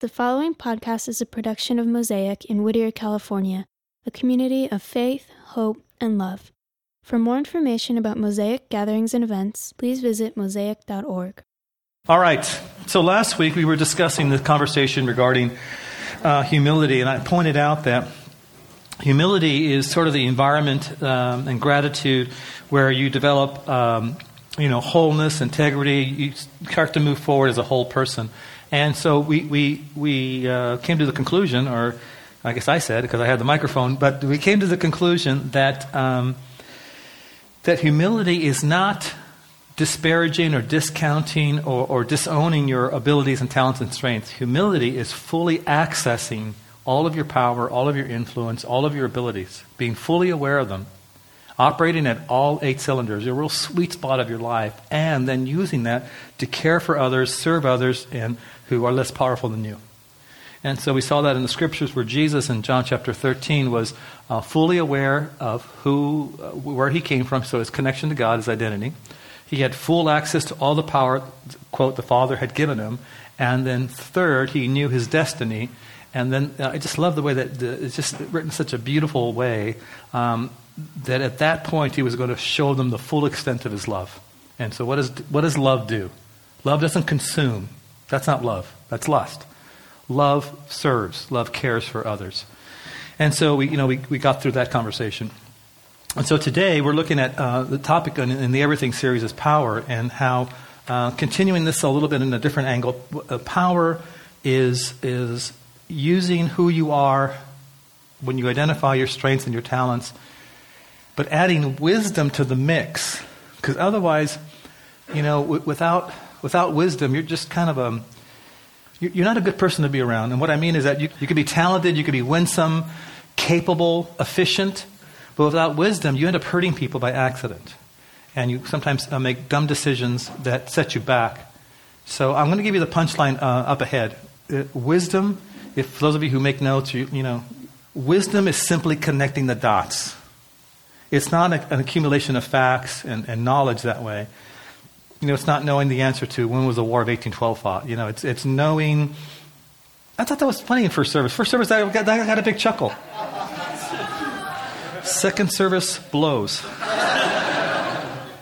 The following podcast is a production of Mosaic in Whittier, California, a community of faith, hope, and love. For more information about Mosaic gatherings and events, please visit mosaic.org. All right. So last week we were discussing the conversation regarding uh, humility, and I pointed out that humility is sort of the environment um, and gratitude where you develop, um, you know, wholeness, integrity. You start to move forward as a whole person. And so we, we, we uh, came to the conclusion, or I guess I said because I had the microphone, but we came to the conclusion that, um, that humility is not disparaging or discounting or, or disowning your abilities and talents and strengths. Humility is fully accessing all of your power, all of your influence, all of your abilities, being fully aware of them, operating at all eight cylinders, your real sweet spot of your life, and then using that to care for others, serve others, and who are less powerful than you. And so we saw that in the scriptures where Jesus in John chapter 13 was uh, fully aware of who, uh, where he came from, so his connection to God, his identity. He had full access to all the power, quote, the Father had given him. And then third, he knew his destiny. And then uh, I just love the way that it's just written such a beautiful way um, that at that point he was going to show them the full extent of his love. And so what, is, what does love do? Love doesn't consume. That's not love. That's lust. Love serves. Love cares for others. And so we, you know, we, we got through that conversation. And so today we're looking at uh, the topic in, in, the Everything series is power and how uh, continuing this a little bit in a different angle. Uh, power is is using who you are when you identify your strengths and your talents, but adding wisdom to the mix. Because otherwise, you know, w- without without wisdom, you're just kind of a you're not a good person to be around. And what I mean is that you, you could be talented, you could be winsome, capable, efficient, but without wisdom, you end up hurting people by accident. And you sometimes uh, make dumb decisions that set you back. So I'm going to give you the punchline uh, up ahead. Uh, wisdom, if those of you who make notes, you, you know, wisdom is simply connecting the dots. It's not a, an accumulation of facts and, and knowledge that way you know, it's not knowing the answer to when was the War of 1812 fought. You know, it's, it's knowing. I thought that was funny in first service. First service, I got, I had a big chuckle. Second service blows.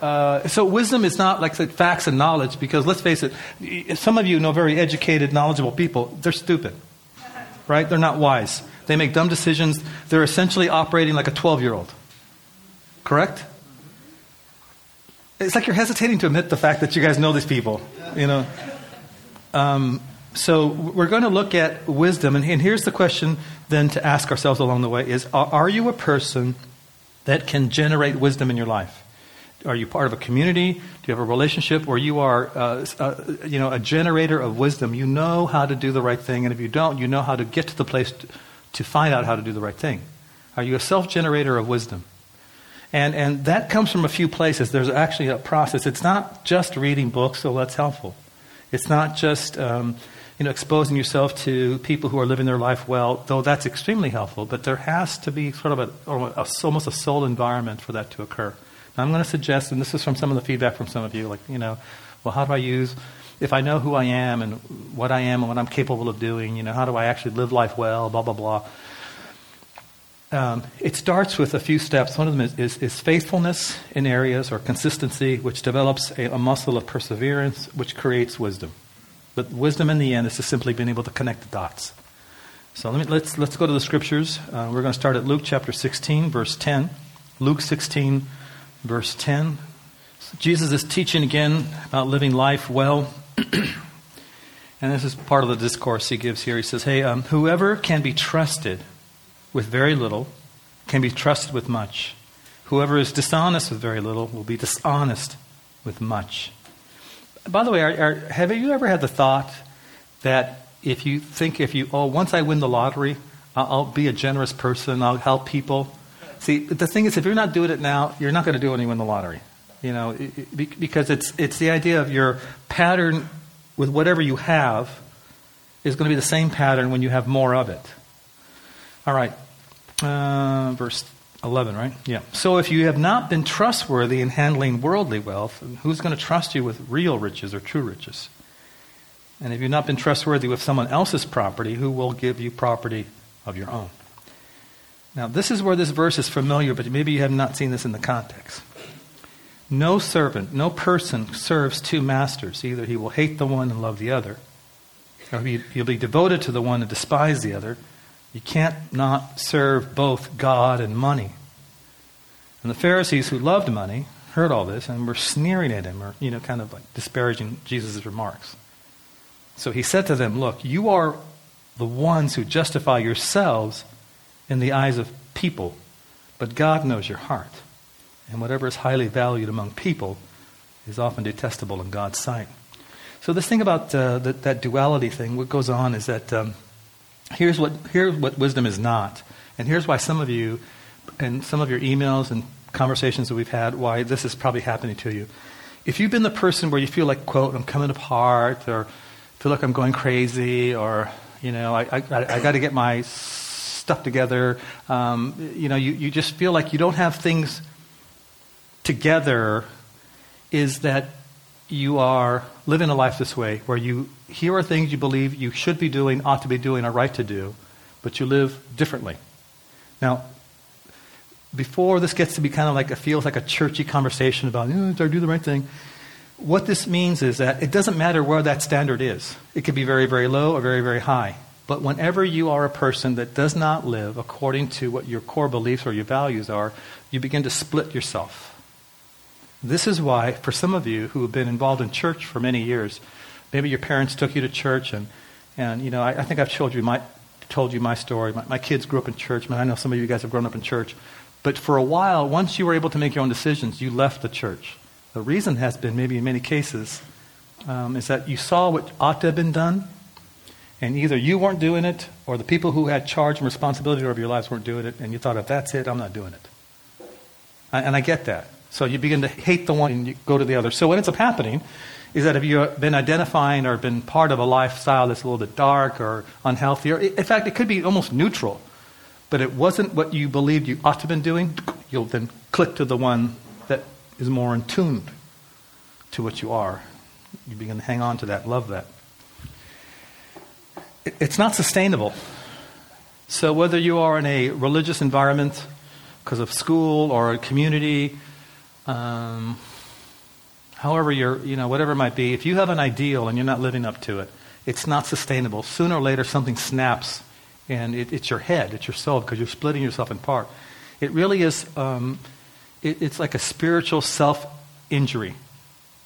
Uh, so wisdom is not like facts and knowledge because let's face it, some of you know very educated, knowledgeable people. They're stupid, right? They're not wise. They make dumb decisions. They're essentially operating like a 12 year old. Correct? It's like you're hesitating to admit the fact that you guys know these people, you know. Um, so we're going to look at wisdom, and, and, here's the question then to ask ourselves along the way: Is are, you a person that can generate wisdom in your life? Are you part of a community? Do you have a relationship where you are, uh, uh, you know, a generator of wisdom? You know how to do the right thing, and if you don't, you know how to get to the place to find out how to do the right thing. Are you a self-generator of wisdom? And, and that comes from a few places. There's actually a process. It's not just reading books, so that's helpful. It's not just um, you know, exposing yourself to people who are living their life well, though that's extremely helpful. But there has to be sort of a, a almost a soul environment for that to occur. Now, I'm going to suggest, and this is from some of the feedback from some of you, like, you know, well, how do I use, if I know who I am and what I am and what I'm capable of doing, you know, how do I actually live life well, blah, blah, blah. Um, it starts with a few steps. One of them is, is, is faithfulness in areas or consistency, which develops a, a, muscle of perseverance, which creates wisdom. But wisdom in the end is just simply being able to connect the dots. So let me, let's, let's go to the scriptures. Uh, we're going to start at Luke chapter 16, verse 10. Luke 16, verse 10. Jesus is teaching again about living life well. and this is part of the discourse he gives here. He says, Hey, um, whoever can be trusted with very little can be trusted with much. Whoever is dishonest with very little will be dishonest with much. By the way, are, are, have you ever had the thought that if you think if you, oh, once I win the lottery, I'll, I'll be a generous person, I'll help people? See, the thing is, if you're not doing it now, you're not going to do it when you win the lottery. You know, it, it, because it's, it's the idea of your pattern with whatever you have is going to be the same pattern when you have more of it. All right. Uh, verse 11, right? Yeah. So if you have not been trustworthy in handling worldly wealth, who's going to trust you with real riches or true riches? And if you've not been trustworthy with someone else's property, who will give you property of your own? Now, this is where this verse is familiar, but maybe you have not seen this in the context. No servant, no person serves two masters. Either he will hate the one and love the other, or he'll be devoted to the one and despise the other. You can't not serve both God and money. And the Pharisees who loved money heard all this and were sneering at him or, you know, kind of like disparaging Jesus' remarks. So he said to them, Look, you are the ones who justify yourselves in the eyes of people, but God knows your heart. And whatever is highly valued among people is often detestable in God's sight. So, this thing about uh, that, that, duality thing, what goes on is that um, here's, what, here's what wisdom is not. And here's why some of you, and some of your emails and conversations that we've had, why this is probably happening to you. If you've been the person where you feel like, quote, I'm coming apart, or feel like I'm going crazy, or, you know, I, I, I got to get my stuff together, um, you know, you, you just feel like you don't have things together, is that you are living a life this way, where you, here are things you believe you should be doing, ought to be doing, are right to do, but you live differently. Now, before this gets to be kind of like, it feels like a churchy conversation about, oh, do I do the right thing? What this means is that it doesn't matter where that standard is. It could be very, very low or very, very high. But whenever you are a person that does not live according to what your core beliefs or your values are, you begin to split yourself. This is why, for some of you who have been involved in church for many years, maybe your parents took you to church, and, and you know, I, I think I've told you my, told you my story. My, my kids grew up in church. I know some of you guys have grown up in church. But for a while, once you were able to make your own decisions, you left the church. The reason has been, maybe in many cases, um, is that you saw what ought to have been done, and either you weren't doing it, or the people who had charge and responsibility over your lives weren't doing it, and you thought, if that's it, I'm not doing it. And I get that. So you begin to hate the one and you go to the other. So what ends up happening is that if you've been identifying or been part of a lifestyle that's a little bit dark or unhealthy, or in fact, it could be almost neutral, but it wasn't what you believed you ought to have been doing, you'll then click to the one that is more in tune to what you are. You begin to hang on to that, love that. It's not sustainable. So, whether you are in a religious environment because of school or a community, um, however you're, you know, whatever it might be, if you have an ideal and you're not living up to it, it's not sustainable. Sooner or later, something snaps, and it, it's your head, it's your soul, because you're splitting yourself in part. It really is, um, it, it's like a spiritual self injury.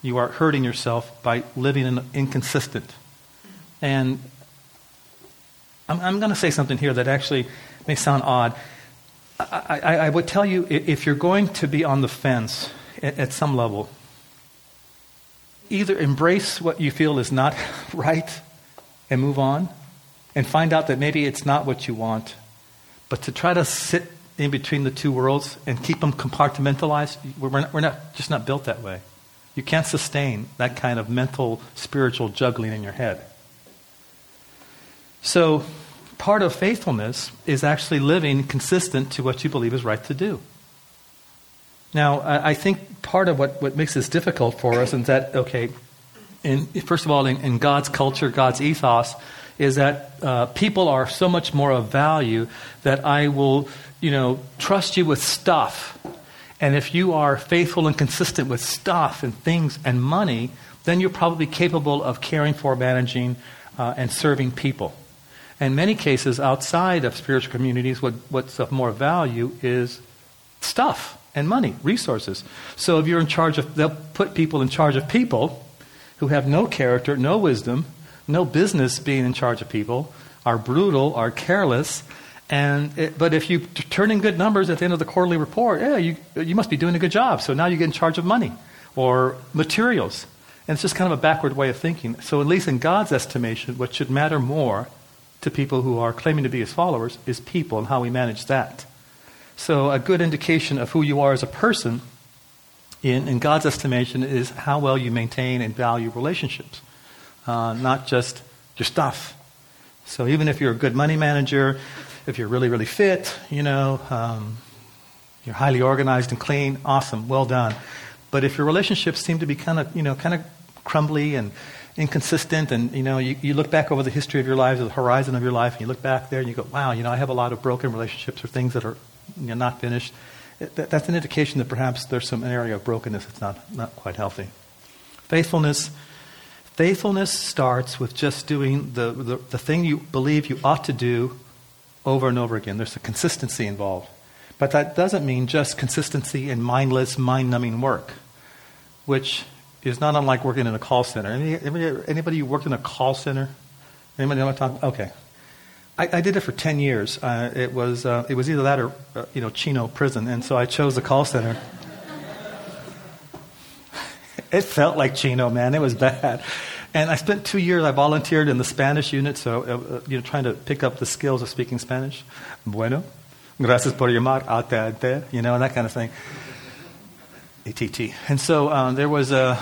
You are hurting yourself by living in, inconsistent. And I'm, I'm going to say something here that actually may sound odd. I, I, I, would tell you if you're going to be on the fence at, at some level, either embrace what you feel is not right and move on and find out that maybe it's not what you want, but to try to sit in between the two worlds and keep them compartmentalized, we're not, we're not just not built that way. You can't sustain that kind of mental, spiritual juggling in your head. So, part of faithfulness is actually living consistent to what you believe is right to do. Now, I, I think part of what, what makes this difficult for us is that, okay, in, first of all, in, in God's culture, God's ethos, is that uh, people are so much more of value that I will, you know, trust you with stuff. And if you are faithful and consistent with stuff and things and money, then you're probably capable of caring for, managing, uh, and serving people. In many cases, outside of spiritual communities, what, what's of more value is stuff and money, resources. So if you're in charge of, they'll put people in charge of people who have no character, no wisdom, no business being in charge of people, are brutal, are careless. And it, but if you turn in good numbers at the end of the quarterly report, yeah, you, you must be doing a good job. So now you get in charge of money or materials. And it's just kind of a backward way of thinking. So, at least in God's estimation, what should matter more to people who are claiming to be his followers is people and how we manage that. So, a good indication of who you are as a person in, in God's estimation is how well you maintain and value relationships, uh, not just your stuff. So, even if you're a good money manager, if you're really, really fit, you know, um, you're highly organized and clean, awesome, well done. But if your relationships seem to be kind of, you know, kind of crumbly and inconsistent, and you know, you, you look back over the history of your lives, the horizon of your life, and you look back there and you go, wow, you know, I have a lot of broken relationships or things that are you know, not finished. That, that's an indication that perhaps there's some area of brokenness that's not, not quite healthy. Faithfulness. Faithfulness starts with just doing the, the, the thing you believe you ought to do over and over again. There's a consistency involved. But that doesn't mean just consistency in mindless, mind numbing work, which is not unlike working in a call center. Anybody, anybody who worked in a call center? Anybody know what I'm talking Okay. I, I did it for 10 years. Uh, it, was, uh, it was either that or, uh, you know, Chino prison. And so I chose the call center. it felt like Chino, man. It was bad. And I spent two years, I volunteered in the Spanish unit, so, uh, uh, you know, trying to pick up the skills of speaking Spanish. Bueno. Gracias por llamar. Ate, you know, and that kind of thing. ATT. And so um, there was a,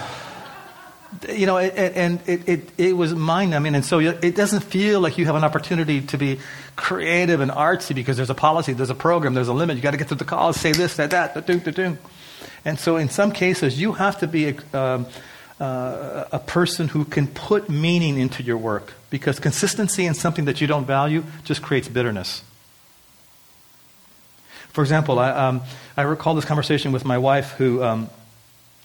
you know, it, and it, it, it was mind numbing. And so it doesn't feel like you have an opportunity to be creative and artsy because there's a policy, there's a program, there's a limit. You got to get through the calls, say this, that, that, da-doom, da-doom. And so in some cases, you have to be a, um, uh, a person who can put meaning into your work because consistency in something that you don't value just creates bitterness. For example, I, um, I recall this conversation with my wife who. Um,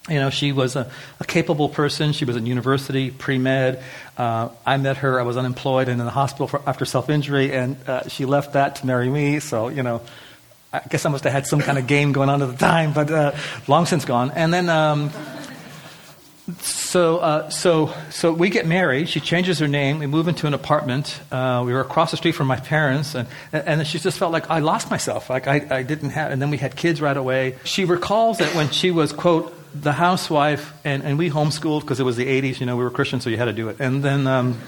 you know, she was a, a, capable person. She was in university, pre med. Uh, I met her. I was unemployed and in the hospital for, after self injury, and uh, she left that to marry me. So, you know, I guess I must have had some kind of game going on at the time, but uh, long since gone. And then um, so, uh, so, so we get married. She changes her name. We move into an apartment. Uh, we were across the street from my parents, and, and she just felt like I lost myself. Like I, I didn't have. And then we had kids right away. She recalls that when she was quote the housewife, and, and we homeschooled because it was the '80s. You know, we were Christians, so you had to do it. And then. Um,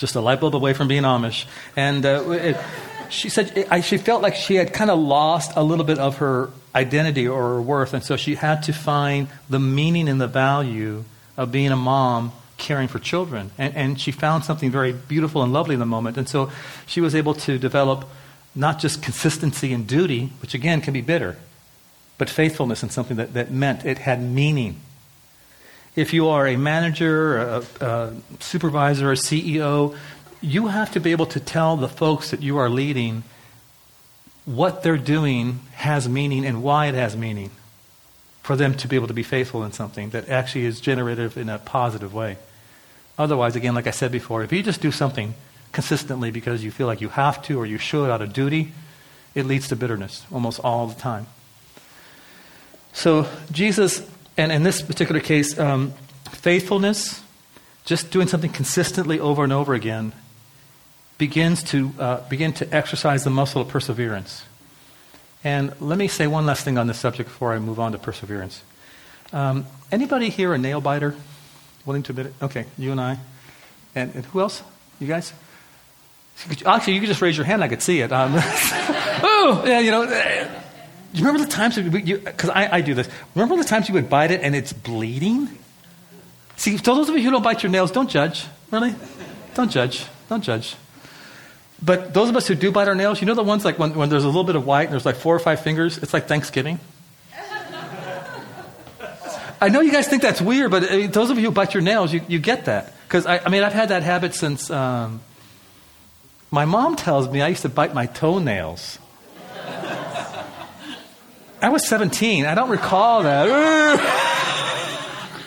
just a light bulb away from being Amish. And uh, it, she said it, she felt like she had kind of lost a little bit of her identity or her worth. And so she had to find the meaning and the value of being a mom caring for children. And, and she found something very beautiful and lovely in the moment. And so she was able to develop not just consistency and duty, which again can be bitter, but faithfulness in something that, that meant it had meaning. If you are a manager, a, a supervisor, a CEO, you have to be able to tell the folks that you are leading what they're doing has meaning and why it has meaning for them to be able to be faithful in something that actually is generative in a positive way. Otherwise, again, like I said before, if you just do something consistently because you feel like you have to or you should out of duty, it leads to bitterness almost all the time. So, Jesus, and in this particular case, um, faithfulness, just doing something consistently over and over again, begins to uh, begin to exercise the muscle of perseverance. And let me say one last thing on this subject before I move on to perseverance. Um, anybody here a nail biter? Willing to admit it? Okay, you and I. And, and who else? You guys? Actually, you could just raise your hand. I could see it. Um, oh, yeah, you know. You remember the times because I, I do this. Remember the times you would bite it and it's bleeding? See, those of you who don't bite your nails, don't judge. Really? Don't judge. Don't judge. But those of us who do bite our nails, you know the ones like when, when there's a little bit of white and there's like four or five fingers? It's like Thanksgiving. I know you guys think that's weird, but uh, those of you who bite your nails, you, you get that. Because, I, I, mean, I've had that habit since um, my mom tells me I used to bite my toenails. I was 17. I don't recall that.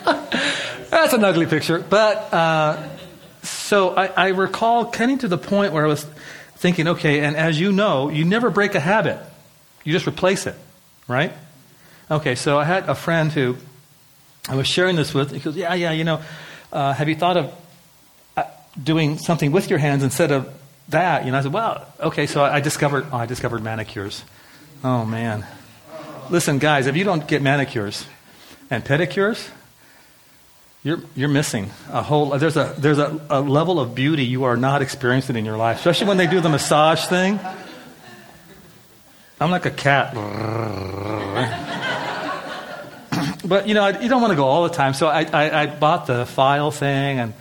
That's an ugly picture. But uh, so I, I recall getting to the point where I was thinking, okay, and as you know, you never break a habit, you just replace it, right? Okay, so I had a friend who I was sharing this with. He goes, yeah, yeah, you know, uh, have you thought of uh, doing something with your hands instead of that? You know, I said, well, okay, so I discovered, oh, I discovered manicures. Oh man, listen, guys, if you don't get manicures and pedicures, you're, you're missing a whole there's a there's a, a level of beauty you are not experiencing in your life especially when they do the massage thing. I'm like a cat. But you know you don't want to go all the time so i, I, I bought the file thing and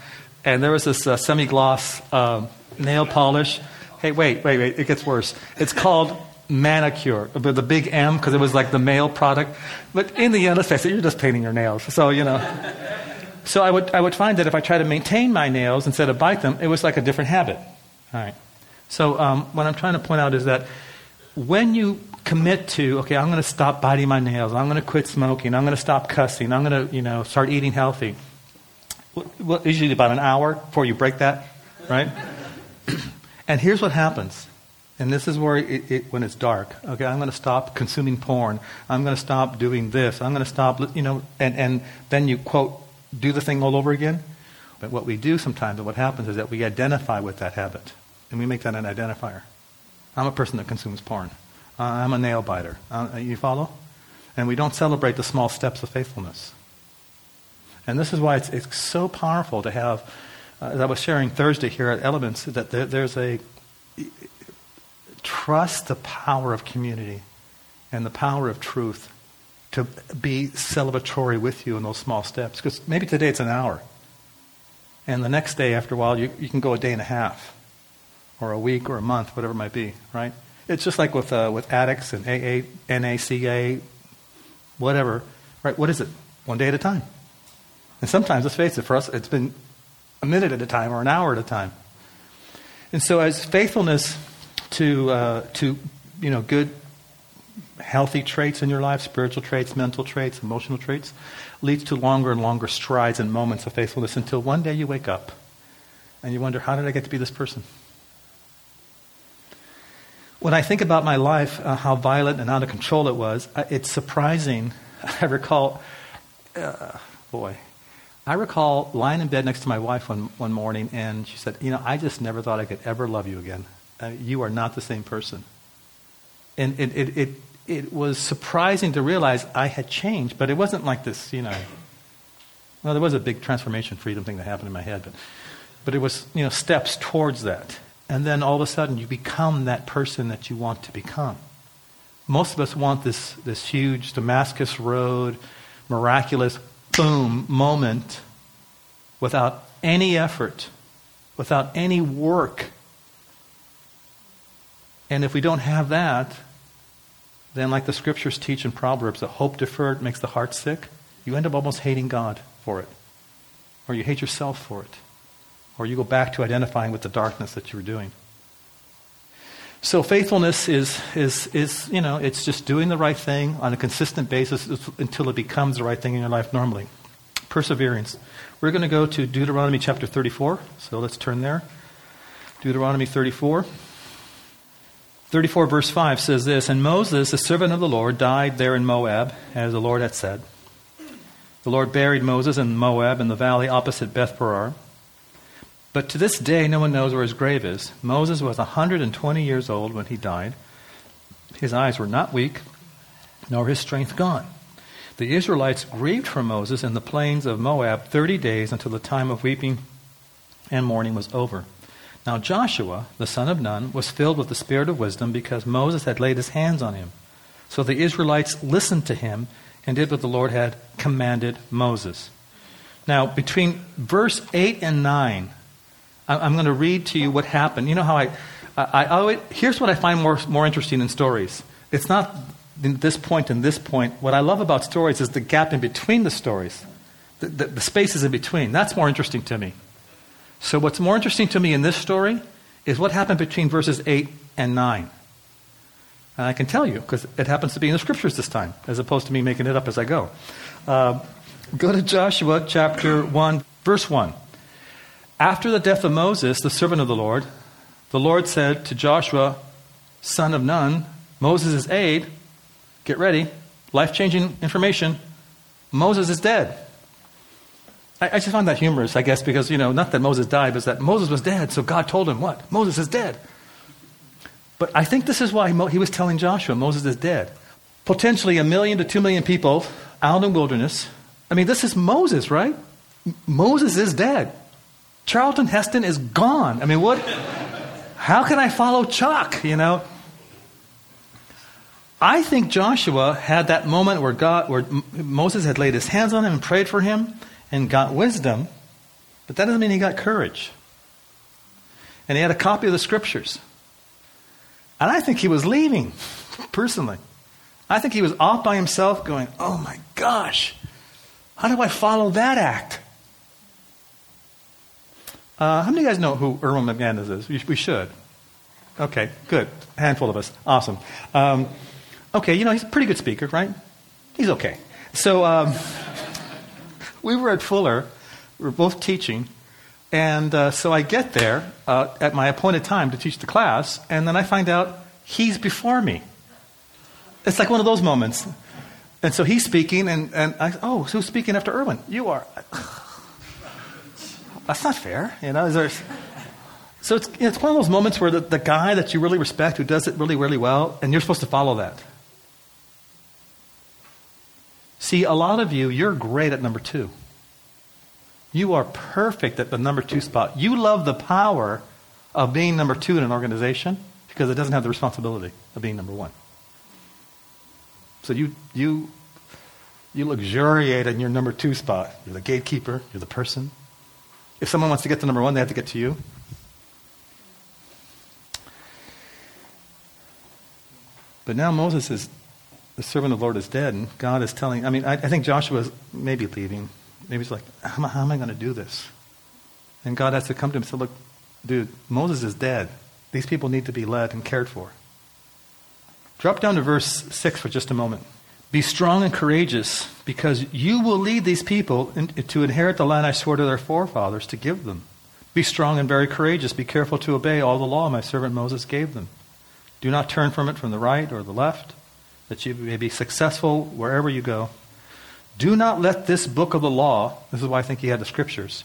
and there was this uh, semi-gloss uh, nail polish. Hey wait wait wait it gets worse. It's called manicure with the big m because it was like the male product. But in the end let's face it you're just painting your nails so you know so I would, I would find that if I try to maintain my nails instead of bite them, it was like a different habit. All right. So um, what I'm trying to point out is that when you commit to, okay, I'm going to stop biting my nails, I'm going to quit smoking, I'm going to stop cussing, I'm going to, you know, start eating healthy. Well, usually about an hour before you break that, right? and here's what happens. And this is where it, it, when it's dark, okay, I'm going to stop consuming porn. I'm going to stop doing this. I'm going to stop, you know, and, and then you, quote, do the thing all over again. But what we do sometimes, and what happens is that we identify with that habit, and we make that an identifier. I'm a person that consumes porn. Uh, I'm a nail biter. Uh, you follow? And we don't celebrate the small steps of faithfulness. And this is why it's, it's so powerful to have, uh, as I was sharing Thursday here at Elements, that there, there's a trust the power of community and the power of truth to be celebratory with you in those small steps. Because maybe today it's an hour. And the next day, after a while, you, you can go a day and a half, or a week, or a month, whatever it might be, right? It's just like with, uh, with addicts and AA, NACA, whatever, right? What is it? One day at a time. And sometimes, let's face it, for us, it's been a minute at a time or an hour at a time. And so, as faithfulness to, uh, to you know, good, healthy traits in your life, spiritual traits, mental traits, emotional traits, leads to longer and longer strides and moments of faithfulness until one day you wake up and you wonder, how did I get to be this person? When I think about my life, uh, how violent and out of control it was, uh, it's surprising. I recall, uh, boy, I recall lying in bed next to my wife one, one morning, and she said, You know, I just never thought I could ever love you again. Uh, you are not the same person. And it, it, it, it was surprising to realize I had changed, but it wasn't like this, you know. Well, there was a big transformation freedom thing that happened in my head, but, but it was, you know, steps towards that. And then all of a sudden you become that person that you want to become. Most of us want this, this huge Damascus Road, miraculous, boom moment without any effort, without any work. And if we don't have that, then, like the scriptures teach in Proverbs, that hope deferred makes the heart sick. You end up almost hating God for it, or you hate yourself for it, or you go back to identifying with the darkness that you were doing. So faithfulness is, is, is, you know, it's just doing the right thing on a consistent basis until it becomes the right thing in your life normally. Perseverance. We're going to go to Deuteronomy chapter 34. So let's turn there. Deuteronomy 34. 34 verse 5 says this And Moses, the servant of the Lord, died there in Moab, as the Lord had said. The Lord buried Moses in Moab in the valley opposite Beth Peor. But to this day, no one knows where his grave is. Moses was 120 years old when he died. His eyes were not weak, nor his strength gone. The Israelites grieved for Moses in the plains of Moab 30 days until the time of weeping and mourning was over. Now Joshua, the son of Nun, was filled with the spirit of wisdom because Moses had laid his hands on him. So the Israelites listened to him and did what the Lord had commanded Moses. Now, between verse 8 and 9, I'm going to read to you what happened. You know how I, I, I oh, always, here's what I find more, more interesting in stories. It's not this point and this point. What I love about stories is the gap in between the stories, the, the, the spaces in between. That's more interesting to me. So, what's more interesting to me in this story is what happened between verses 8 and 9. And I can tell you, because it happens to be in the scriptures this time, as opposed to me making it up as I go. Uh, go to Joshua chapter 1, verse 1. After the death of Moses, the servant of the Lord, the Lord said to Joshua, son of Nun, Moses' aide, get ready, life changing information, Moses is dead. I, I just find that humorous, I guess, because, you know, not that Moses died, but that Moses was dead, so God told him what? Moses is dead. But I think this is why he was telling Joshua Moses is dead. Potentially a million to two million people out in the wilderness. I mean, this is Moses, right? Moses is dead. Charlton Heston is gone. I mean, what? How can I follow Chuck, you know? I think Joshua had that moment where God, where Moses had laid his hands on him and prayed for him, and got wisdom, but that doesn't mean he got courage. And he had a copy of the scriptures. And I think he was leaving, personally. I think he was off by himself going, oh my gosh, how do I follow that act? Uh, how many of you guys know who Erwin McManus is? We should. Okay, good. A handful of us. Awesome. Um, okay, you know, he's a pretty good speaker, right? He's okay. So um, we were at Fuller. We were both teaching. And uh, so I get there uh, at my appointed time to teach the class, and then I find out he's before me. It's like one of those moments. And so he's speaking, and, and I, oh, who's speaking after Erwin? You are. That's not fair, you know. There, so it's, it's one of those moments where the, the guy that you really respect, who does it really, really well, and you're supposed to follow that. See, a lot of you, you're great at number two. You are perfect at the number two spot. You love the power of being number two in an organization because it doesn't have the responsibility of being number one. So you, you, you luxuriate in your number two spot. You're the gatekeeper, you're the person. If someone wants to get to number one, they have to get to you. But now Moses is, the servant of the Lord is dead, and God is telling, I mean, I, I think Joshua is maybe leaving. Maybe he's like, how, how am I going to do this? And God has to come to him and say, look, dude, Moses is dead. These people need to be led and cared for. Drop down to verse 6 for just a moment. Be strong and courageous, because you will lead these people in, to inherit the land I swore to their forefathers to give them. Be strong and very courageous. Be careful to obey all the law my servant Moses gave them. Do not turn from it from the right or the left, that you may be successful wherever you go. Do not let this book of the law, this is why I think he had the scriptures,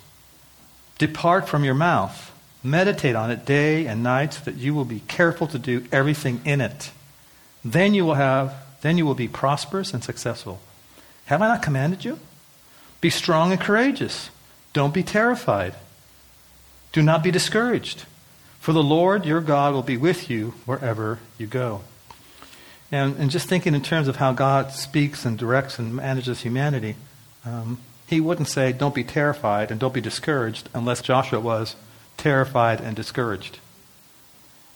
depart from your mouth. Meditate on it day and night so that you will be careful to do everything in it. Then you will have then you will be prosperous and successful. Have I not commanded you? Be strong and courageous. Don't be terrified. Do not be discouraged. For the Lord your God will be with you wherever you go. And, and just thinking in terms of how God speaks and directs and manages humanity, um, he wouldn't say, don't be terrified and don't be discouraged unless Joshua was terrified and discouraged.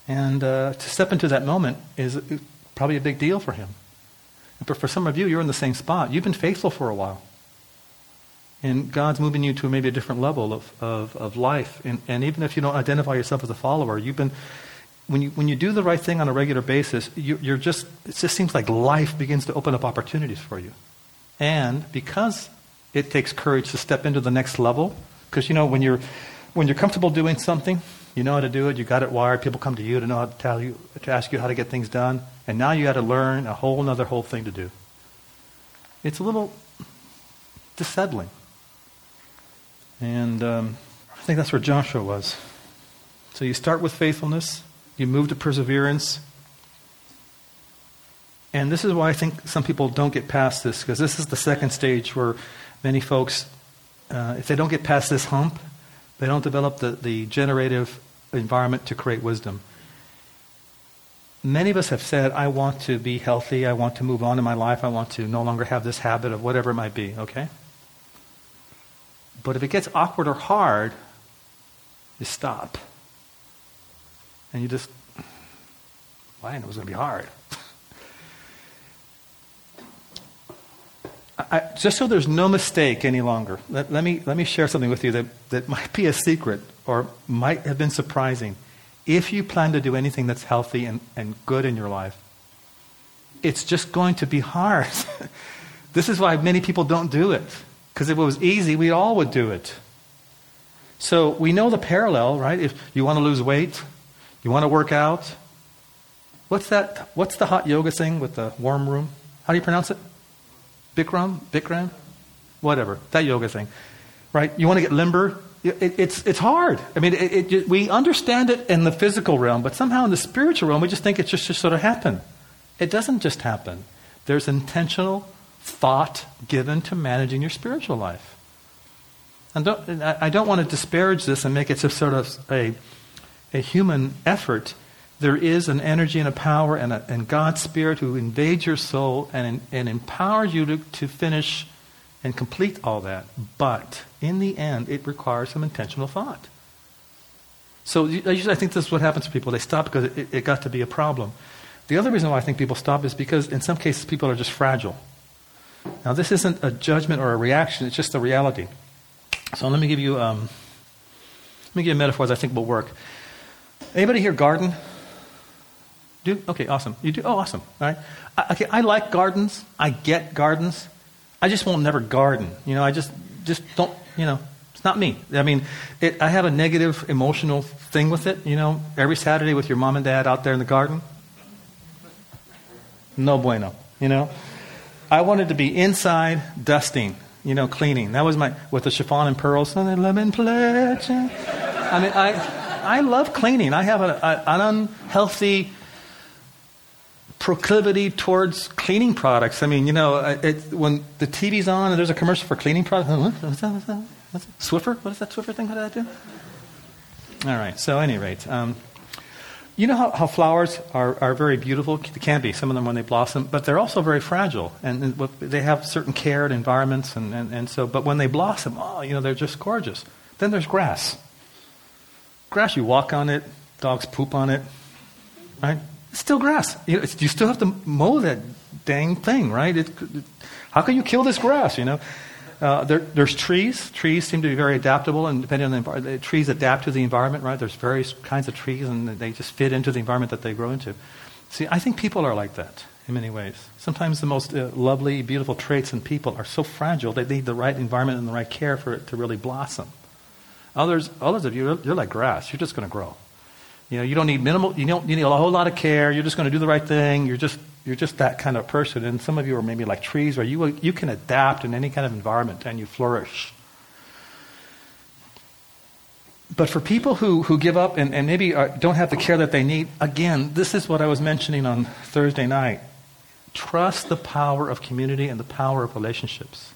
And uh, to step into that moment is probably a big deal for him. But for some of you, you're in the same spot. You've been faithful for a while. And God's moving you to maybe a different level of, of, of life. And, and even if you don't identify yourself as a follower, you've been, when you, when you do the right thing on a regular basis, you, you're just, it just seems like life begins to open up opportunities for you. And because it takes courage to step into the next level, because you know, when you're, when you're comfortable doing something, you know how to do it, you got it wired, people come to you to know how to tell you, to ask you how to get things done, and now you got to learn a whole other whole thing to do. It's a little dissettling. And um, I think that's where Joshua was. So you start with faithfulness, you move to perseverance. And this is why I think some people don't get past this, because this is the second stage where many folks, uh, if they don't get past this hump, they don't develop the, the generative environment to create wisdom. Many of us have said, I want to be healthy, I want to move on in my life, I want to no longer have this habit of whatever it might be, okay? But if it gets awkward or hard, you stop. And you just, well, I it was going to be hard. I, just so there's no mistake any longer, let, let, me, let me share something with you that, that might be a secret or might have been surprising. If you plan to do anything that's healthy and, and good in your life, it's just going to be hard. this is why many people don't do it. Because if it was easy, we all would do it. So we know the parallel, right? If you want to lose weight, you want to work out. What's that? What's the hot yoga thing with the warm room? How do you pronounce it? Bikram? Bikram? Whatever. That yoga thing. Right? You want to get limber? It, it's, it's hard. I mean, it, it, we understand it in the physical realm, but somehow in the spiritual realm, we just think it just, just sort of happen. It doesn't just happen. There's intentional thought given to managing your spiritual life. And don't, I don't want to disparage this and make it just sort of a, a human effort. There is an energy and a power and, a, and God's Spirit who invades your soul and, and empowers you to, to finish and complete all that. But in the end, it requires some intentional thought. So I usually I think this is what happens to people. They stop because it, it got to be a problem. The other reason why I think people stop is because in some cases people are just fragile. Now, this isn't a judgment or a reaction, it's just a reality. So, let me give you um, Let me give you metaphors I think will work. Anybody here garden? Do? Okay, awesome. You do? Oh, awesome. All right. I, okay, I like gardens. I get gardens. I just won't never garden. You know, I just just don't. You know, it's not me. I mean, it, I have a negative emotional thing with it. You know, every Saturday with your mom and dad out there in the garden. No bueno. You know, I wanted to be inside dusting. You know, cleaning. That was my with the chiffon and pearls and the lemon pledge. I mean, I I love cleaning. I have a, a, an unhealthy proclivity towards cleaning products. I mean, you know, it, when the TV's on and there's a commercial for cleaning products, what's that? What's that? What's that? Swiffer? What is that Swiffer thing? What did I do? All right. So, any rate, um, you know how, how flowers are, are very beautiful? They can be, some of them when they blossom, but they're also very fragile. And, and they have certain care and environments. And, and, and so, but when they blossom, oh, you know, they're just gorgeous. Then there's grass. Grass, you walk on it, dogs poop on it, right? It's still grass. You, you still have to mow that dang thing, right? It, it, how can you kill this grass, you know? Uh, there, there's trees. Trees seem to be very adaptable, and depending on the environment, trees adapt to the environment, right? There's various kinds of trees, and they just fit into the environment that they grow into. See, I think people are like that in many ways. Sometimes the most uh, lovely, beautiful traits in people are so fragile, they need the right environment and the right care for it to really blossom. Others, others of you, you're like grass. You're just going to grow. You know, you don't need minimal, you don't need a whole lot of care. You're just going to do the right thing. You're just, you're just that kind of person. And some of you are maybe like trees where you, you can adapt in any kind of environment and you flourish. But for people who, who give up and, and maybe are, don't have the care that they need, again, this is what I was mentioning on Thursday night. Trust the power of community and the power of relationships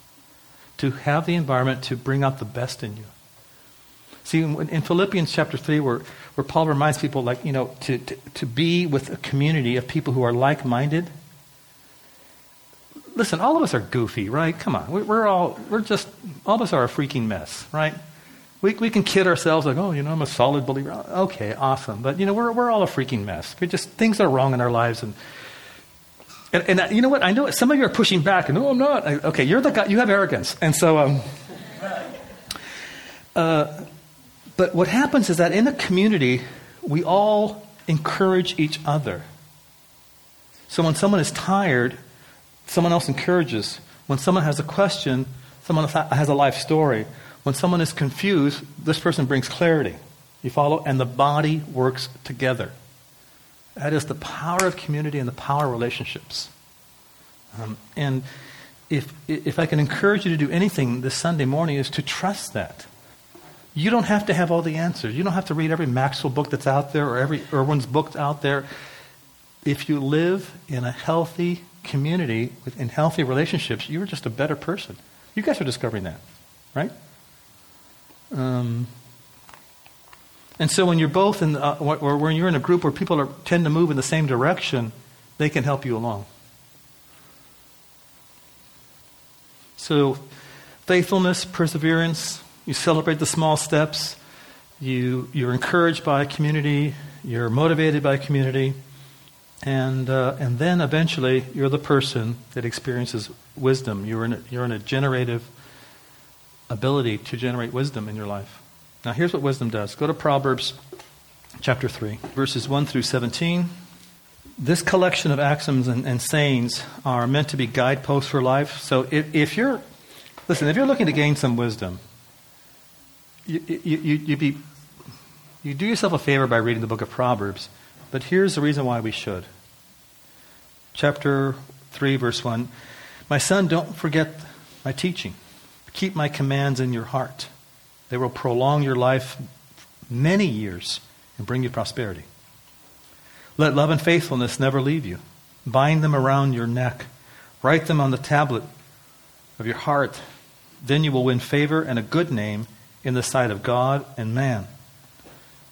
to have the environment to bring out the best in you. See, in Philippians chapter 3, where, where Paul reminds people, like, you know, to, to, to be with a community of people who are like minded. Listen, all of us are goofy, right? Come on. We're all, we're just, all of us are a freaking mess, right? We, we can kid ourselves like, oh, you know, I'm a solid believer. Okay, awesome. But, you know, we're, we're all a freaking mess. We just, things are wrong in our lives. And, and, and uh, you know what? I know some of you are pushing back. And, no, I'm not. I, okay, you're the guy, you have arrogance. And so, um, uh, but what happens is that in a community, we all encourage each other. So when someone is tired, someone else encourages. When someone has a question, someone has a life story. When someone is confused, this person brings clarity. You follow? And the body works together. That is the power of community and the power of relationships. Um, and if, if I can encourage you to do anything this Sunday morning, is to trust that. You don't have to have all the answers. You don't have to read every Maxwell book that's out there or every Erwin's book out there. If you live in a healthy community with, in healthy relationships, you're just a better person. You guys are discovering that, right? Um, and so when you're both in, uh, or when you're in a group where people are, tend to move in the same direction, they can help you along. So, faithfulness, perseverance, you celebrate the small steps. You, you're encouraged by a community. You're motivated by a community. And, uh, and then eventually, you're the person that experiences wisdom. You're in, a, you're in a generative ability to generate wisdom in your life. Now, here's what wisdom does go to Proverbs chapter 3, verses 1 through 17. This collection of axioms and, and sayings are meant to be guideposts for life. So if, if you're, listen, if you're looking to gain some wisdom, you, you, you, be, you do yourself a favor by reading the book of Proverbs, but here's the reason why we should. Chapter 3, verse 1 My son, don't forget my teaching. Keep my commands in your heart. They will prolong your life many years and bring you prosperity. Let love and faithfulness never leave you. Bind them around your neck. Write them on the tablet of your heart. Then you will win favor and a good name in the sight of God and man.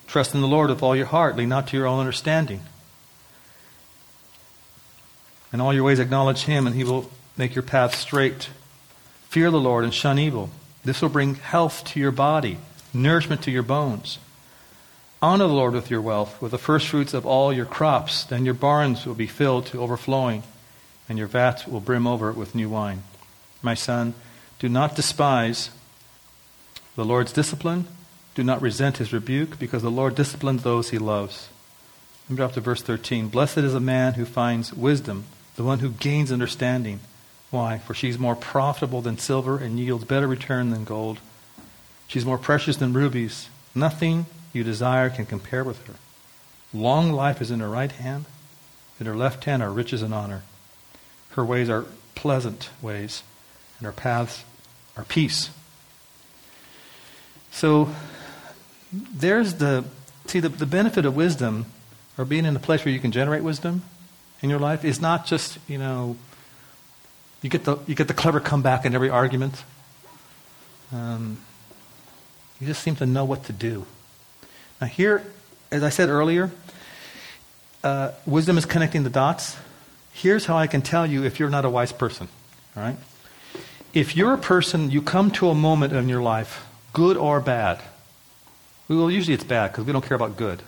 Trust in the Lord with all your heart, lean not to your own understanding. In all your ways acknowledge him, and he will make your path straight. Fear the Lord and shun evil. This will bring health to your body, nourishment to your bones. Honor the Lord with your wealth, with the firstfruits of all your crops. Then your barns will be filled to overflowing, and your vats will brim over with new wine. My son, do not despise the Lord's discipline, Do not resent his rebuke, because the Lord disciplines those he loves. Let me drop to verse 13. Blessed is a man who finds wisdom, the one who gains understanding. Why? For she's more profitable than silver and yields better return than gold. She's more precious than rubies. Nothing you desire can compare with her. Long life is in her right hand, in her left hand are riches and honor. Her ways are pleasant ways, and her paths are peace. So there's the see the, the benefit of wisdom or being in a place where you can generate wisdom in your life is not just, you know, you get the, you get the clever comeback in every argument. Um, you just seem to know what to do. Now, here, as I said earlier, uh, wisdom is connecting the dots. Here's how I can tell you if you're not a wise person. All right? If you're a person, you come to a moment in your life, good or bad. Well, usually it's bad because we don't care about good.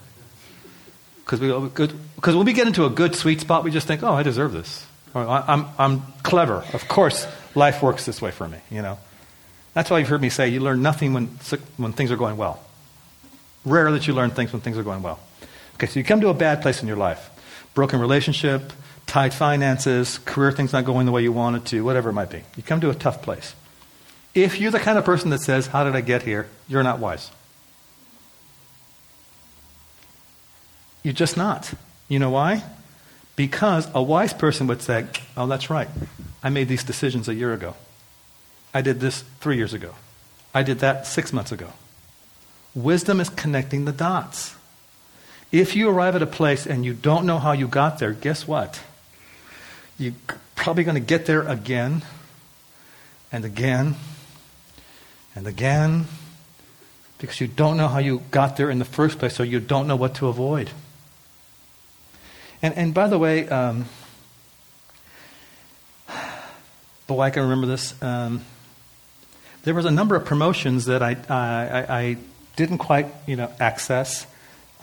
Because we, uh, because when we get into a good sweet spot, we just think, oh, I deserve this. Oh, or, I'm, I'm clever. Of course, life works this way for me, you know. That's why you've heard me say you learn nothing when, when things are going well. Rare that you learn things when things are going well. Okay, so you come to a bad place in your life. Broken relationship, tight finances, career things not going the way you wanted to, whatever it might be. You come to a tough place. If you're the kind of person that says, How did I get here? you're not wise. You're just not. You know why? Because a wise person would say, Oh, that's right. I made these decisions a year ago. I did this three years ago. I did that six months ago. Wisdom is connecting the dots. If you arrive at a place and you don't know how you got there, guess what? You're probably going to get there again and again and again because you don't know how you got there in the first place, so you don't know what to avoid. And, and by the way, um, boy, I can remember this. Um, there was a number of promotions that I, I, I didn't quite, you know, access.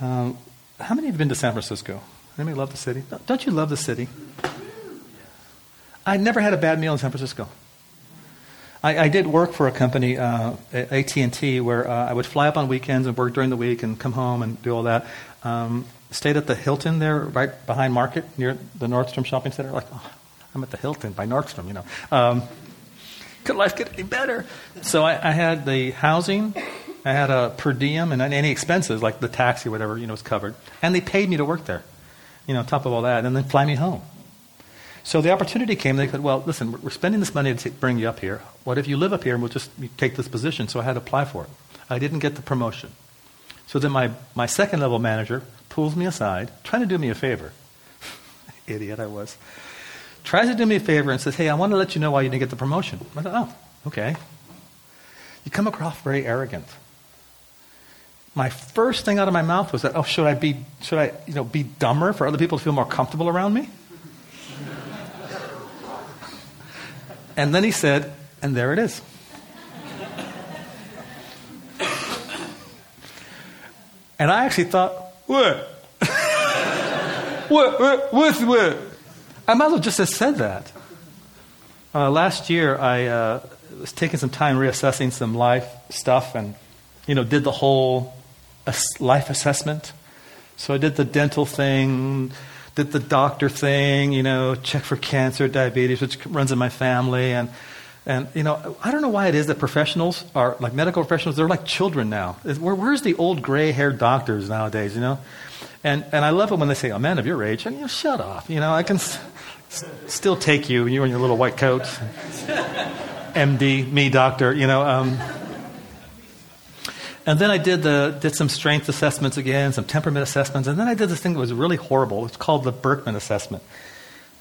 Um, how many have been to San Francisco? Anybody love the city? Don't you love the city? I never had a bad meal in San Francisco. I, I did work for a company, uh, AT&T, where uh, I would fly up on weekends and work during the week and come home and do all that. Um, stayed at the Hilton there, right behind Market, near the Nordstrom shopping center. Like, oh, I'm at the Hilton by Nordstrom, you know. Um, could life get any better? So I, I, had the housing, I had a per diem, and any expenses like the taxi, or whatever, you know, was covered. And they paid me to work there, you know, on top of all that, and then fly me home. So the opportunity came. They said, "Well, listen, we're spending this money to bring you up here. What if you live up here and we'll just take this position?" So I had to apply for it. I didn't get the promotion. So then my, my second level manager pulls me aside, trying to do me a favor. Idiot I was. Tries to do me a favor and says, Hey, I want to let you know why you didn't get the promotion. I thought, Oh, okay. You come across very arrogant. My first thing out of my mouth was that, oh, should I be, should I, you know, be dumber for other people to feel more comfortable around me? And then he said, and there it is. And I actually thought, what? what? What? What? I might as well just have said that. Uh, last year, I uh, was taking some time reassessing some life stuff and, you know, did the whole life assessment. So I did the dental thing, did the doctor thing, you know, check for cancer, diabetes, which runs in my family, and and, you know, I don't know why it is that professionals are, like medical professionals, they're like children now. Where, where's the old gray haired doctors nowadays, you know? And, and I love it when they say, a man of your age, and you know, shut off. You know, I can s- still take you, you in your little white coat. MD, me doctor, you know. Um, and then I did, the, did some strength assessments again, some temperament assessments, and then I did this thing that was really horrible. It's called the Birkman assessment.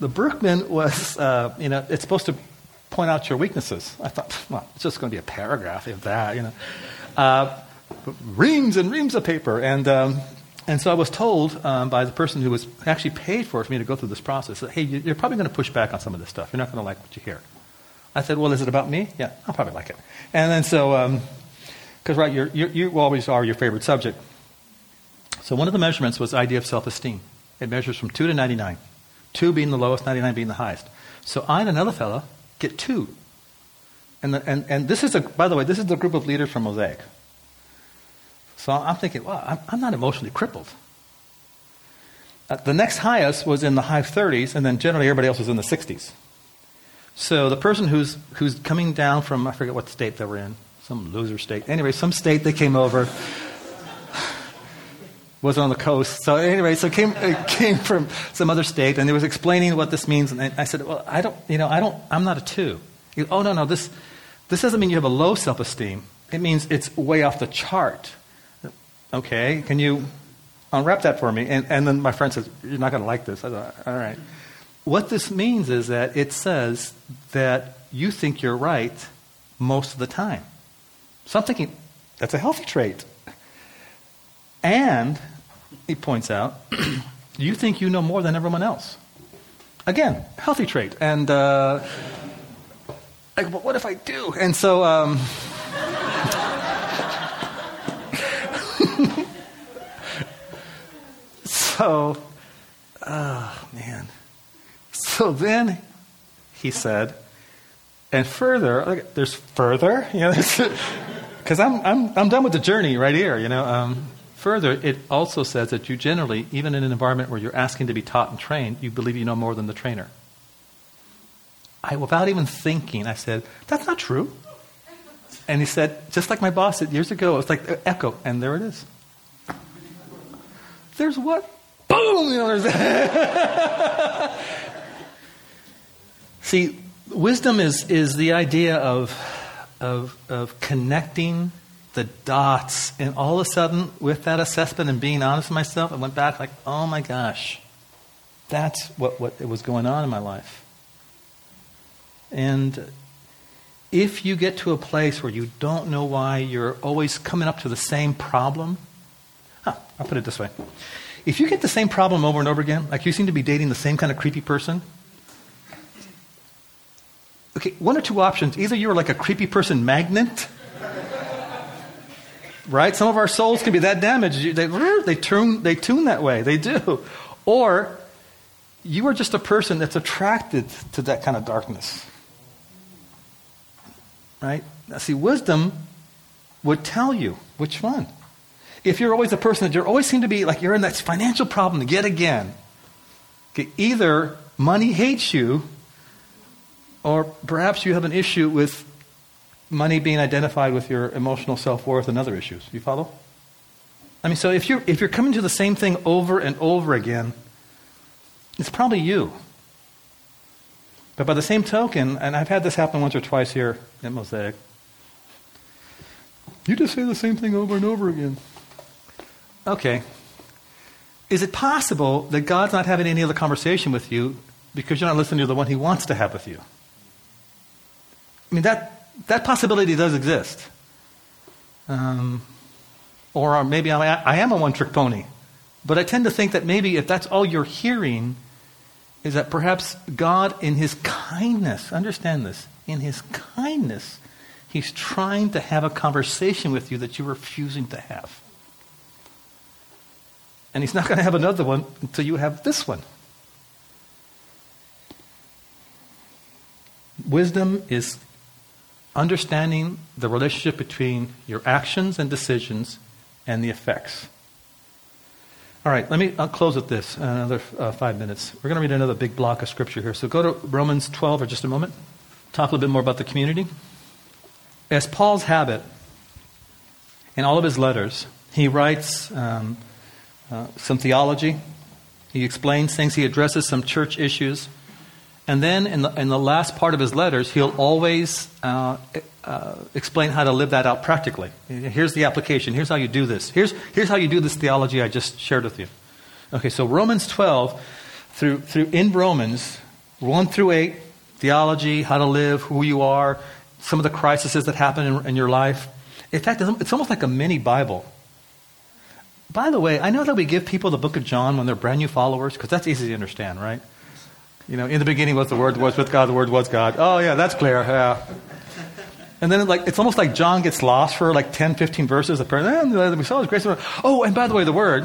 The Birkman was, uh, you know, it's supposed to point out your weaknesses. I thought, well, it's just going to be a paragraph, if that, you know. Uh, reams and reams of paper. And, um, and so I was told um, by the person who was actually paid for, it, for me to go through this process that, hey, you're probably going to push back on some of this stuff. You're not going to like what you hear. I said, well, is it about me? Yeah, I'll probably like it. And then so, because, right, you're, you always are your favorite subject. So one of the measurements was idea of self-esteem. It measures from 2 to 99. 2 being the lowest, 99 being the highest. So I and another fellow get two. And, the, and, and this is, a, by the way, this is the group of leaders from Mosaic. So I'm thinking, well, I'm, I'm not emotionally crippled. Uh, the next highest was in the high 30s, and then generally everybody else was in the 60s. So the person who's, who's coming down from, I forget what state they were in, some loser state. Anyway, some state they came over, was on the coast. So anyway, so came, came from some other state, and he was explaining what this means. And I said, well, I don't, you know, I don't, I'm not a two. He, oh, no, no, this, this doesn't mean you have a low self-esteem. It means it's way off the chart. Okay, can you unwrap that for me? And, and then my friend says, you're not going to like this. I thought, all right. What this means is that it says that you think you're right most of the time. So I'm thinking, that's a healthy trait. And, he points out, you think you know more than everyone else. Again, healthy trait. And, uh, like, well, what if I do? And so, um, so, oh, man. So then he said, and further, like, there's further, you know, because I'm, I'm, I'm done with the journey right here, you know. Um, further, it also says that you generally, even in an environment where you're asking to be taught and trained, you believe you know more than the trainer. I, without even thinking, I said, that's not true. And he said, just like my boss said years ago, it's like echo, and there it is. There's what? Boom! You know, there's See, wisdom is, is the idea of, of, of connecting the dots. And all of a sudden, with that assessment and being honest with myself, I went back like, oh my gosh, that's what, what was going on in my life. And if you get to a place where you don't know why you're always coming up to the same problem, huh, I'll put it this way. If you get the same problem over and over again, like you seem to be dating the same kind of creepy person, okay, one or two options. Either you're like a creepy person magnet, right? Some of our souls can be that damaged. They, they, tune, they tune that way. They do. Or you are just a person that's attracted to that kind of darkness. Right? Now, see, wisdom would tell you which one. If you're always a person that you always seem to be like you're in that financial problem yet again, okay, either money hates you, or perhaps you have an issue with money being identified with your emotional self worth and other issues. You follow? I mean, so if you're, if you're coming to the same thing over and over again, it's probably you. But by the same token, and I've had this happen once or twice here at Mosaic, you just say the same thing over and over again. Okay. Is it possible that God's not having any other conversation with you because you're not listening to the one He wants to have with you? I mean, that, that possibility does exist. Um, or maybe I, I am a one trick pony. But I tend to think that maybe if that's all you're hearing, is that perhaps God, in His kindness, understand this, in His kindness, He's trying to have a conversation with you that you're refusing to have. And He's not going to have another one until you have this one. Wisdom is understanding the relationship between your actions and decisions and the effects. All right, let me I'll close with this another uh, five minutes. We're going to read another big block of scripture here. So go to Romans 12 for just a moment. Talk a little bit more about the community. As Paul's habit, in all of his letters, he writes um, uh, some theology. He explains things. He addresses some church issues. And then in the, in the last part of his letters, he'll always uh, uh, explain how to live that out practically. Here's the application. Here's how you do this. Here's, here's how you do this theology I just shared with you. Okay, so Romans 12, through, through in Romans 1 through 8, theology, how to live, who you are, some of the crises that happen in, in your life. In fact, it's almost like a mini Bible. By the way, I know that we give people the book of John when they're brand new followers, because that's easy to understand, right? You know, in the beginning was the Word, was with God, the Word was God. Oh, yeah, that's clear. Yeah. And then like, it's almost like John gets lost for like 10, 15 verses. Apparently, eh, we saw his grace. Oh, and by the way, the Word,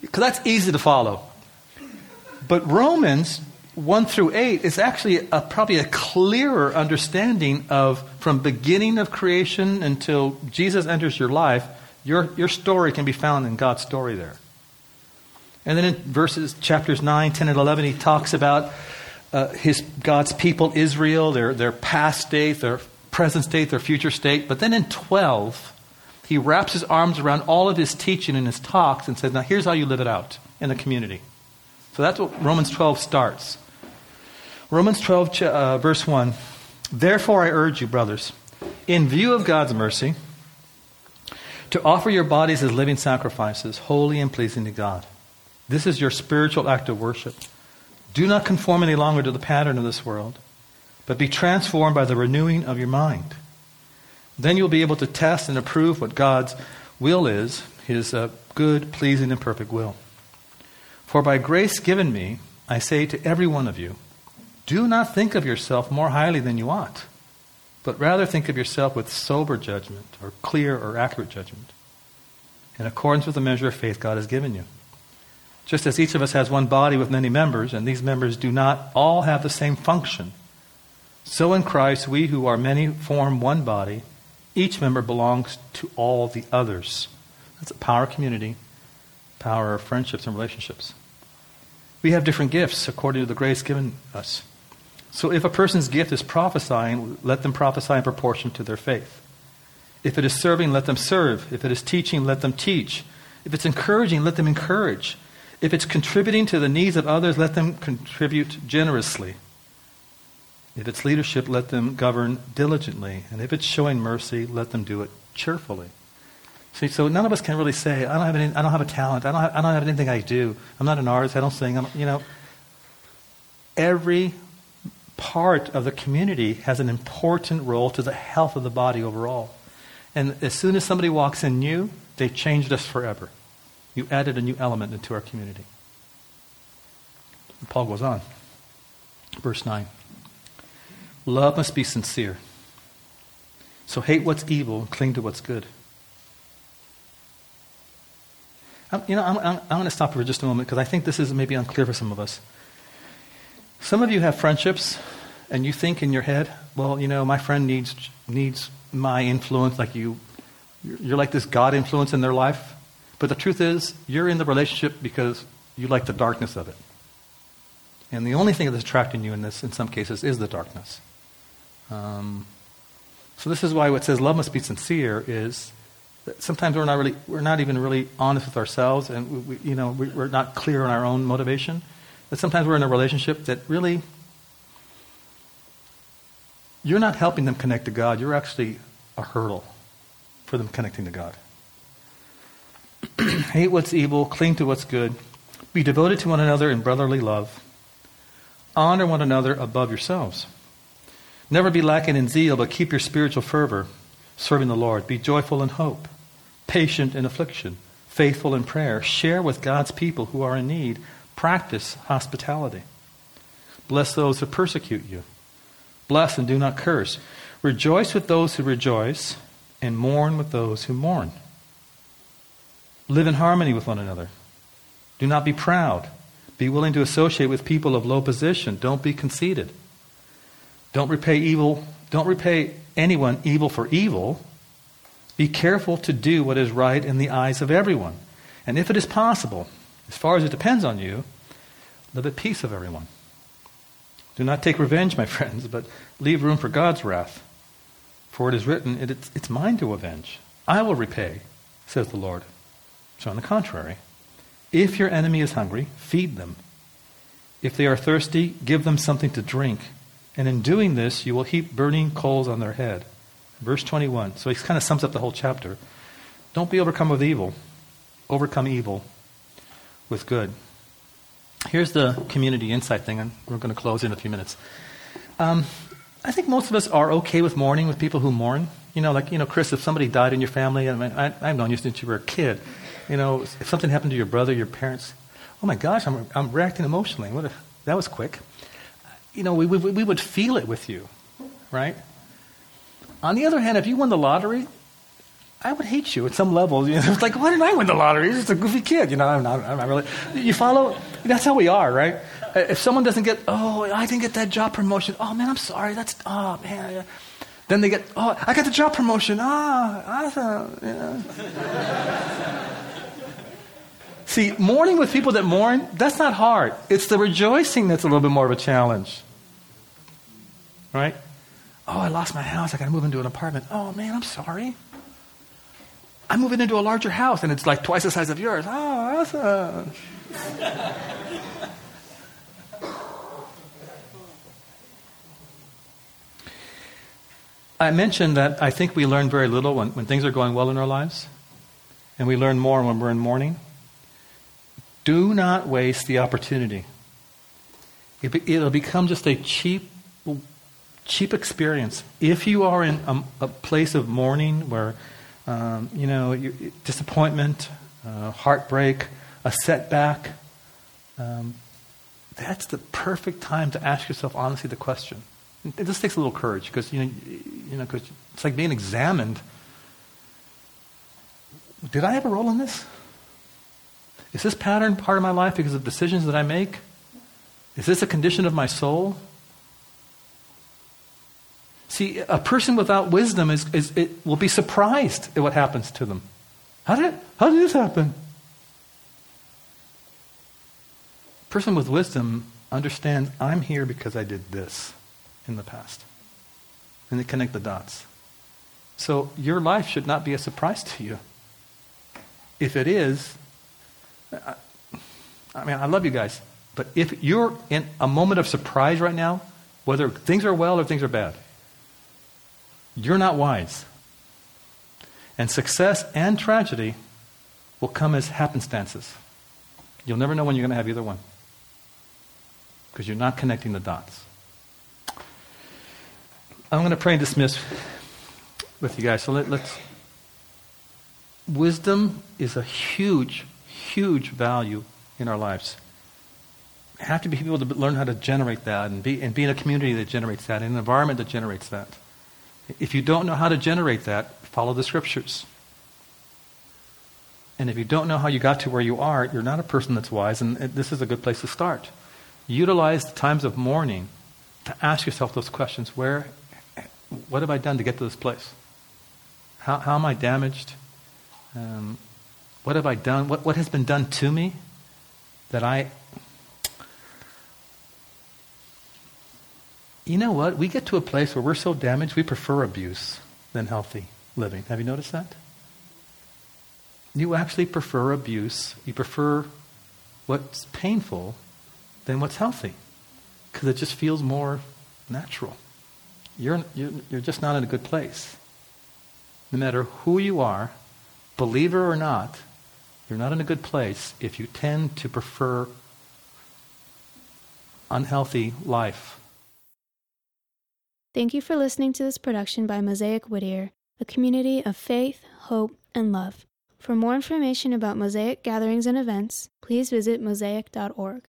because that's easy to follow. But Romans 1 through 8 is actually a, probably a clearer understanding of from beginning of creation until Jesus enters your life, Your, your story can be found in God's story there. And then in verses, chapters 9, 10, and 11, he talks about uh, his, God's people, Israel, their, their past state, their present state, their future state. But then in 12, he wraps his arms around all of his teaching and his talks and says, Now here's how you live it out in the community. So that's what Romans 12 starts. Romans 12, uh, verse 1. Therefore, I urge you, brothers, in view of God's mercy, to offer your bodies as living sacrifices, holy and pleasing to God. This is your spiritual act of worship. Do not conform any longer to the pattern of this world, but be transformed by the renewing of your mind. Then you'll be able to test and approve what God's will is, his uh, good, pleasing, and perfect will. For by grace given me, I say to every one of you, do not think of yourself more highly than you ought but rather think of yourself with sober judgment or clear or accurate judgment in accordance with the measure of faith God has given you. Just as each of us has one body with many members, and these members do not all have the same function, so in Christ we who are many form one body. Each member belongs to all the others. That's a power of community, power of friendships and relationships. We have different gifts according to the grace given us. So if a person's gift is prophesying, let them prophesy in proportion to their faith. If it is serving, let them serve. If it is teaching, let them teach. If it's encouraging, let them encourage. If it's contributing to the needs of others, let them contribute generously. If it's leadership, let them govern diligently. And if it's showing mercy, let them do it cheerfully. See, so none of us can really say, I don't have, any, I don't have a talent. I don't have, I don't have anything I do. I'm not an artist. I don't sing. I'm, you know, every part of the community has an important role to the health of the body overall. And as soon as somebody walks in new, they've changed us forever. You added a new element into our community. Paul goes on. Verse 9. Love must be sincere. So hate what's evil and cling to what's good. I'm, you know, I'm, I'm, I'm going to stop for just a moment because I think this is maybe unclear for some of us. Some of you have friendships and you think in your head, well, you know, my friend needs, needs my influence, like you, you're like this God influence in their life. But the truth is, you're in the relationship because you like the darkness of it. And the only thing that's attracting you in this, in some cases, is the darkness. Um, so this is why what says love must be sincere is that sometimes we're not really, we're not even really honest with ourselves, and we, we, you know, we, we're not clear on our own motivation. That sometimes we're in a relationship that really you're not helping them connect to God. You're actually a hurdle for them connecting to God. Hate what's evil, cling to what's good. Be devoted to one another in brotherly love. Honor one another above yourselves. Never be lacking in zeal, but keep your spiritual fervor, serving the Lord. Be joyful in hope, patient in affliction, faithful in prayer. Share with God's people who are in need. Practice hospitality. Bless those who persecute you. Bless and do not curse. Rejoice with those who rejoice, and mourn with those who mourn. Live in harmony with one another. Do not be proud. Be willing to associate with people of low position. Don't be conceited. Don't repay evil. Don't repay anyone evil for evil. Be careful to do what is right in the eyes of everyone. And if it is possible, as far as it depends on you, live at peace with everyone. Do not take revenge, my friends, but leave room for God's wrath. For it is written, it, it's, it's mine to avenge. I will repay, says the Lord. So, on the contrary, if your enemy is hungry, feed them. If they are thirsty, give them something to drink. And in doing this, you will heap burning coals on their head. Verse 21. So he kind of sums up the whole chapter. Don't be overcome with evil, overcome evil with good. Here's the community insight thing, and we're going to close in a few minutes. Um, I think most of us are okay with mourning with people who mourn. You know, like, you know, Chris, if somebody died in your family, I mean, I, I've known you since you were a kid. You know, if something happened to your brother, your parents, oh my gosh, I'm, I'm reacting emotionally. What if, that was quick. You know, we, we, we would feel it with you, right? On the other hand, if you won the lottery, I would hate you at some level. You know, it's like, why didn't I win the lottery? You're just a goofy kid. You know, I'm not, I'm not really. You follow? That's how we are, right? If someone doesn't get, oh, I didn't get that job promotion. Oh man, I'm sorry. That's, oh man. Then they get, oh, I got the job promotion. Ah, awesome. Yeah. See, mourning with people that mourn, that's not hard. It's the rejoicing that's a little bit more of a challenge. Right? Oh, I lost my house. I got to move into an apartment. Oh, man, I'm sorry. I'm moving into a larger house, and it's like twice the size of yours. Oh, awesome. I mentioned that I think we learn very little when, when things are going well in our lives, and we learn more when we're in mourning. Do not waste the opportunity. It, will become just a cheap, cheap experience. If you are in a, a place of mourning where, um, you know, disappointment, uh, heartbreak, a setback, um, that's the perfect time to ask yourself honestly the question it just takes a little courage because you know, you know, cause it's like being examined. Did I have a role in this? Is this pattern part of my life because of decisions that I make? Is this a condition of my soul? See, a person without wisdom is, is it will be surprised at what happens to them. How did, how did this happen? A person with wisdom understands I'm here because I did this in the past. And they connect the dots. So your life should not be a surprise to you. If it is, I, I mean, I love you guys, but if you're in a moment of surprise right now, whether things are well or things are bad, you're not wise. And success and tragedy will come as happenstances. You'll never know when you're going to have either one because you're not connecting the dots. I'm going to pray and dismiss with you guys. So let, let's. Wisdom is a huge, huge value in our lives. We have to be people to learn how to generate that and be, and be in a community that generates that, in an environment that generates that. If you don't know how to generate that, follow the scriptures. And if you don't know how you got to where you are, you're not a person that's wise, and this is a good place to start. Utilize the times of mourning to ask yourself those questions Where what have I done to get to this place? How, how am I damaged? Um, what have I done? What, what has been done to me that I. You know what? We get to a place where we're so damaged, we prefer abuse than healthy living. Have you noticed that? You actually prefer abuse. You prefer what's painful than what's healthy because it just feels more natural you're, you're, you're just not in a good place. No matter who you are, believer or not, you're not in a good place if you tend to prefer unhealthy life. Thank you for listening to this production by Mosaic Whittier, a community of faith, hope, and love. For more information about Mosaic gatherings and events, please visit mosaic.org.